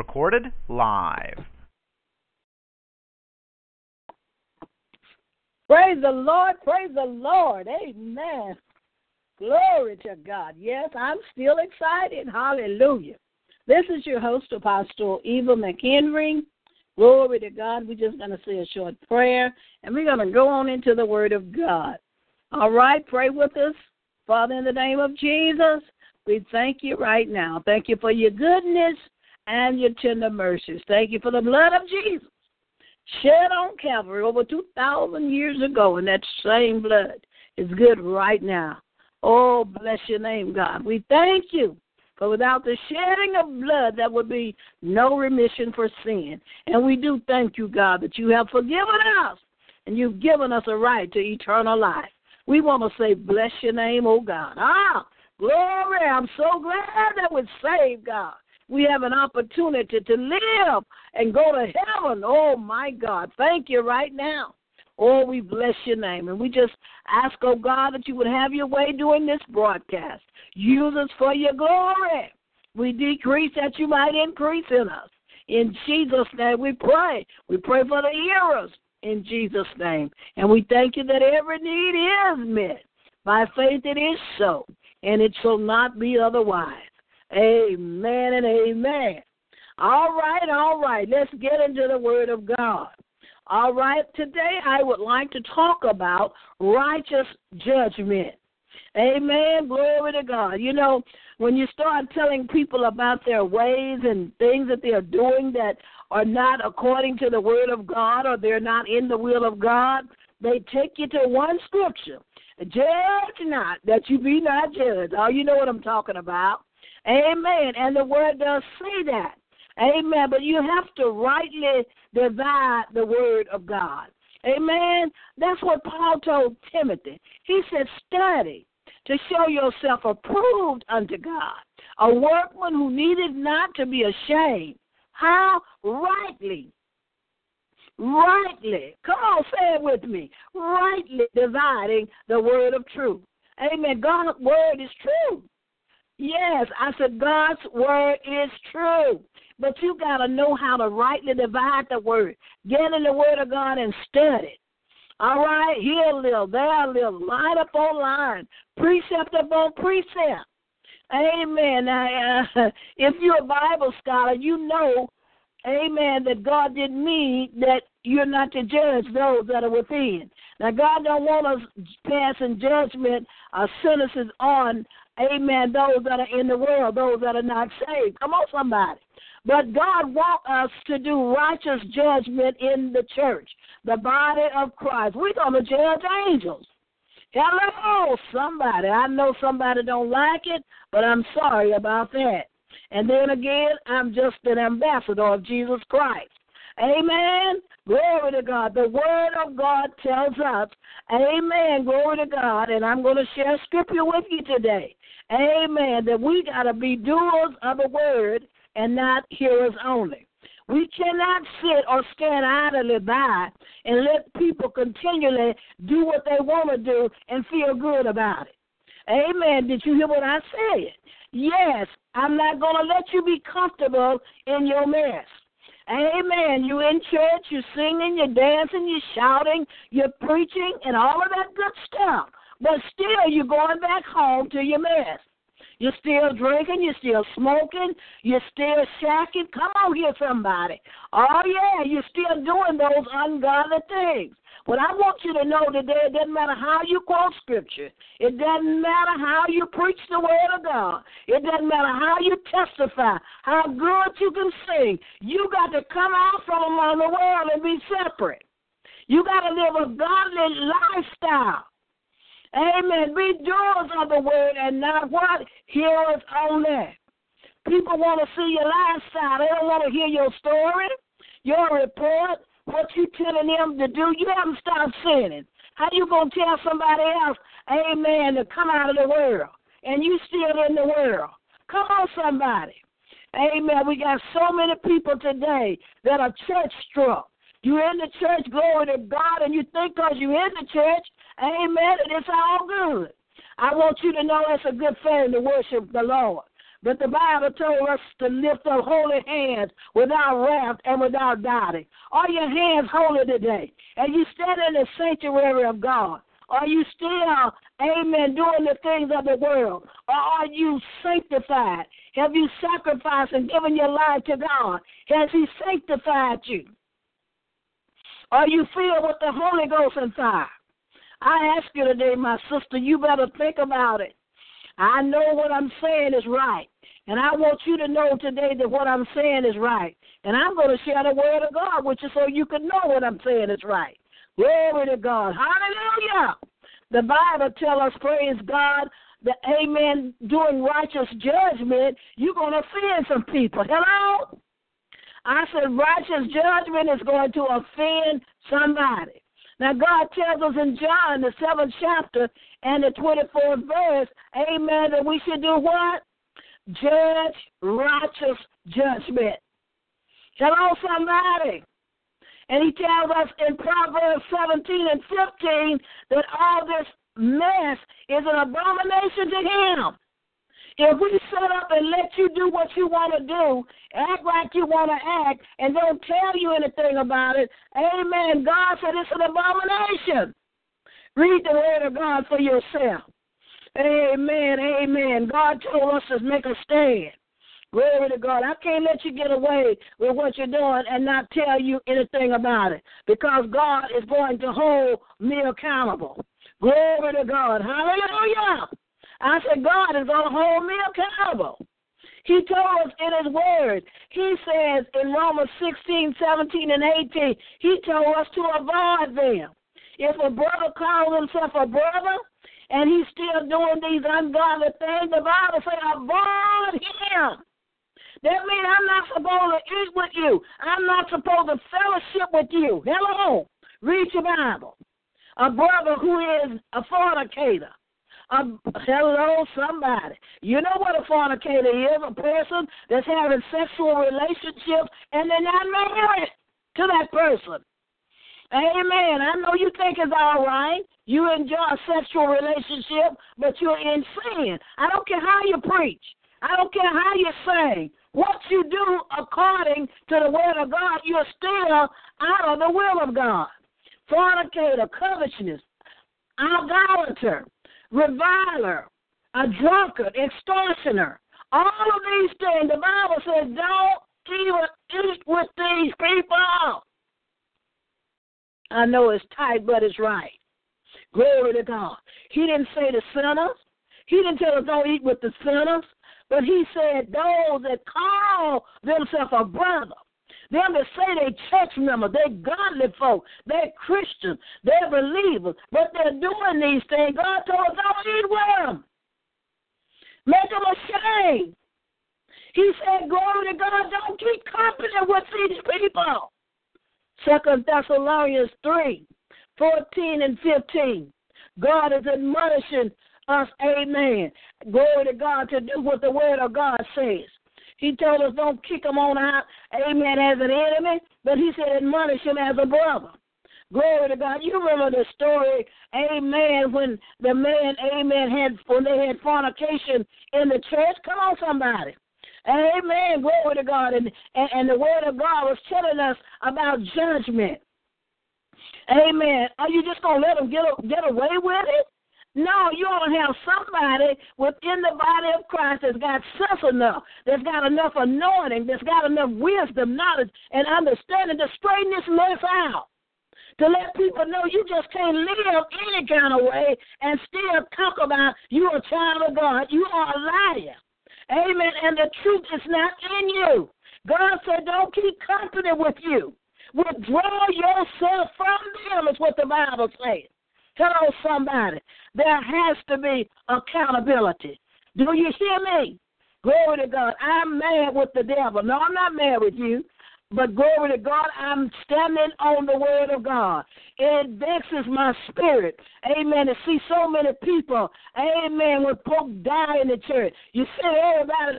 Recorded live. Praise the Lord, praise the Lord. Amen. Glory to God. Yes, I'm still excited. Hallelujah. This is your host, Apostle Eva McHenry. Glory to God. We're just going to say a short prayer and we're going to go on into the Word of God. All right, pray with us. Father, in the name of Jesus, we thank you right now. Thank you for your goodness and your tender mercies. Thank you for the blood of Jesus shed on Calvary over 2,000 years ago, and that same blood is good right now. Oh, bless your name, God. We thank you. For without the shedding of blood, there would be no remission for sin. And we do thank you, God, that you have forgiven us and you've given us a right to eternal life. We want to say, bless your name, oh God. Ah, glory. I'm so glad that we're saved, God we have an opportunity to live and go to heaven. Oh, my God. Thank you right now. Oh, we bless your name. And we just ask, oh God, that you would have your way during this broadcast. Use us for your glory. We decrease that you might increase in us. In Jesus' name we pray. We pray for the hearers in Jesus' name. And we thank you that every need is met. By faith it is so, and it shall not be otherwise. Amen and amen. All right, all right. Let's get into the Word of God. All right, today I would like to talk about righteous judgment. Amen. Glory to God. You know, when you start telling people about their ways and things that they are doing that are not according to the Word of God or they're not in the will of God, they take you to one scripture. Judge not that you be not judged. Oh, you know what I'm talking about. Amen. And the word does say that. Amen. But you have to rightly divide the word of God. Amen. That's what Paul told Timothy. He said, study to show yourself approved unto God, a workman who needed not to be ashamed. How rightly, rightly, come on, say it with me, rightly dividing the word of truth. Amen. God's word is true. Yes, I said God's word is true. But you got to know how to rightly divide the word. Get in the word of God and study. All right, here a little, there a little, line up on line, precept upon precept. Amen. Now, uh, if you're a Bible scholar, you know, amen, that God didn't mean that you're not to judge those that are within. Now, God don't want us passing judgment or sentences on Amen. Those that are in the world, those that are not saved. Come on, somebody. But God wants us to do righteous judgment in the church, the body of Christ. We're going to judge angels. Hello, somebody. I know somebody don't like it, but I'm sorry about that. And then again, I'm just an ambassador of Jesus Christ. Amen. Glory to God. The Word of God tells us, Amen. Glory to God. And I'm going to share scripture with you today. Amen. That we got to be doers of the Word and not hearers only. We cannot sit or stand idly by and let people continually do what they want to do and feel good about it. Amen. Did you hear what I said? Yes, I'm not going to let you be comfortable in your mess. Amen. You in church, you're singing, you're dancing, you're shouting, you're preaching, and all of that good stuff. But still, you're going back home to your mess. You're still drinking, you're still smoking, you're still shacking. Come on here, somebody. Oh, yeah, you're still doing those ungodly things. But I want you to know today it doesn't matter how you quote scripture. It doesn't matter how you preach the word of God. It doesn't matter how you testify, how good you can sing. You got to come out from among the world and be separate. You got to live a godly lifestyle. Amen. Be doers of the word and not what? Hearers only. People want to see your lifestyle. They don't want to hear your story, your report, what you're telling them to do. You haven't stopped sinning. How you gonna tell somebody else, Amen, to come out of the world, and you still in the world? Come on, somebody. Amen. We got so many people today that are church struck. You're in the church, glory to God, and you think because you're in the church, amen, and it's all good. I want you to know it's a good thing to worship the Lord. But the Bible told us to lift up holy hands without wrath and without doubting. Are your hands holy today? And you stand in the sanctuary of God? Are you still, amen, doing the things of the world? Or are you sanctified? Have you sacrificed and given your life to God? Has He sanctified you? Are you filled with the Holy Ghost and fire? I ask you today, my sister, you better think about it. I know what I'm saying is right. And I want you to know today that what I'm saying is right. And I'm going to share the word of God with you so you can know what I'm saying is right. Glory to God. Hallelujah. The Bible tells us, praise God, that amen, doing righteous judgment, you're going to offend some people. Hello? I said righteous judgment is going to offend somebody. Now, God tells us in John, the seventh chapter and the 24th verse, amen, that we should do what? Judge righteous judgment. Hello, somebody. And he tells us in Proverbs 17 and 15 that all this mess is an abomination to him. If we set up and let you do what you want to do, act like you want to act, and don't tell you anything about it, amen. God said it's an abomination. Read the word of God for yourself. Amen, amen. God told us to make a stand. Glory to God. I can't let you get away with what you're doing and not tell you anything about it because God is going to hold me accountable. Glory to God. Hallelujah. I said, God is going to hold me accountable. He told us in His Word. He says in Romans 16, 17, and 18, He told us to avoid them. If a brother calls himself a brother and he's still doing these ungodly things, the Bible says, avoid him. That means I'm not supposed to eat with you. I'm not supposed to fellowship with you. Hello. Read your Bible. A brother who is a fornicator a, hello, somebody. You know what a fornicator is? A person that's having sexual relationships and they're not married to that person. Amen. I know you think it's all right. You enjoy a sexual relationship, but you're in sin. I don't care how you preach. I don't care how you sing. What you do according to the word of God, you're still out of the will of God. Fornicator, covetousness, idolater, reviler, a drunkard, extortioner. All of these things, the Bible says, don't even eat with these people. I know it's tight, but it's right. Glory to God. He didn't say the sinners. He didn't tell us don't eat with the sinners, but he said those that call themselves a brother them that say they church members, they godly folk, they Christians, they're believers, but they're doing these things. God told us don't eat with them. Make them ashamed. He said, Glory to God, don't keep company with these people. Second Thessalonians 3, 14 and 15. God is admonishing us, amen. Glory to God to do what the word of God says. He told us don't kick him on out, amen, as an enemy, but he said admonish him as a brother. Glory to God. You remember the story, amen, when the man, amen, had when they had fornication in the church? Come on, somebody. Amen. Glory to God. And, and, and the word of God was telling us about judgment. Amen. Are you just gonna let them get get away with it? No, you ought to have somebody within the body of Christ that's got sense enough, that's got enough anointing, that's got enough wisdom, knowledge, and understanding to straighten this mess out. To let people know you just can't live any kind of way and still talk about you're a child of God. You are a liar. Amen. And the truth is not in you. God said, don't keep company with you. Withdraw yourself from them, is what the Bible says. Hello, somebody. There has to be accountability. Do you hear me? Glory to God. I'm mad with the devil. No, I'm not mad with you. But glory to God, I'm standing on the word of God. It vexes my spirit, amen, to see so many people, amen, when folk die in the church. You see everybody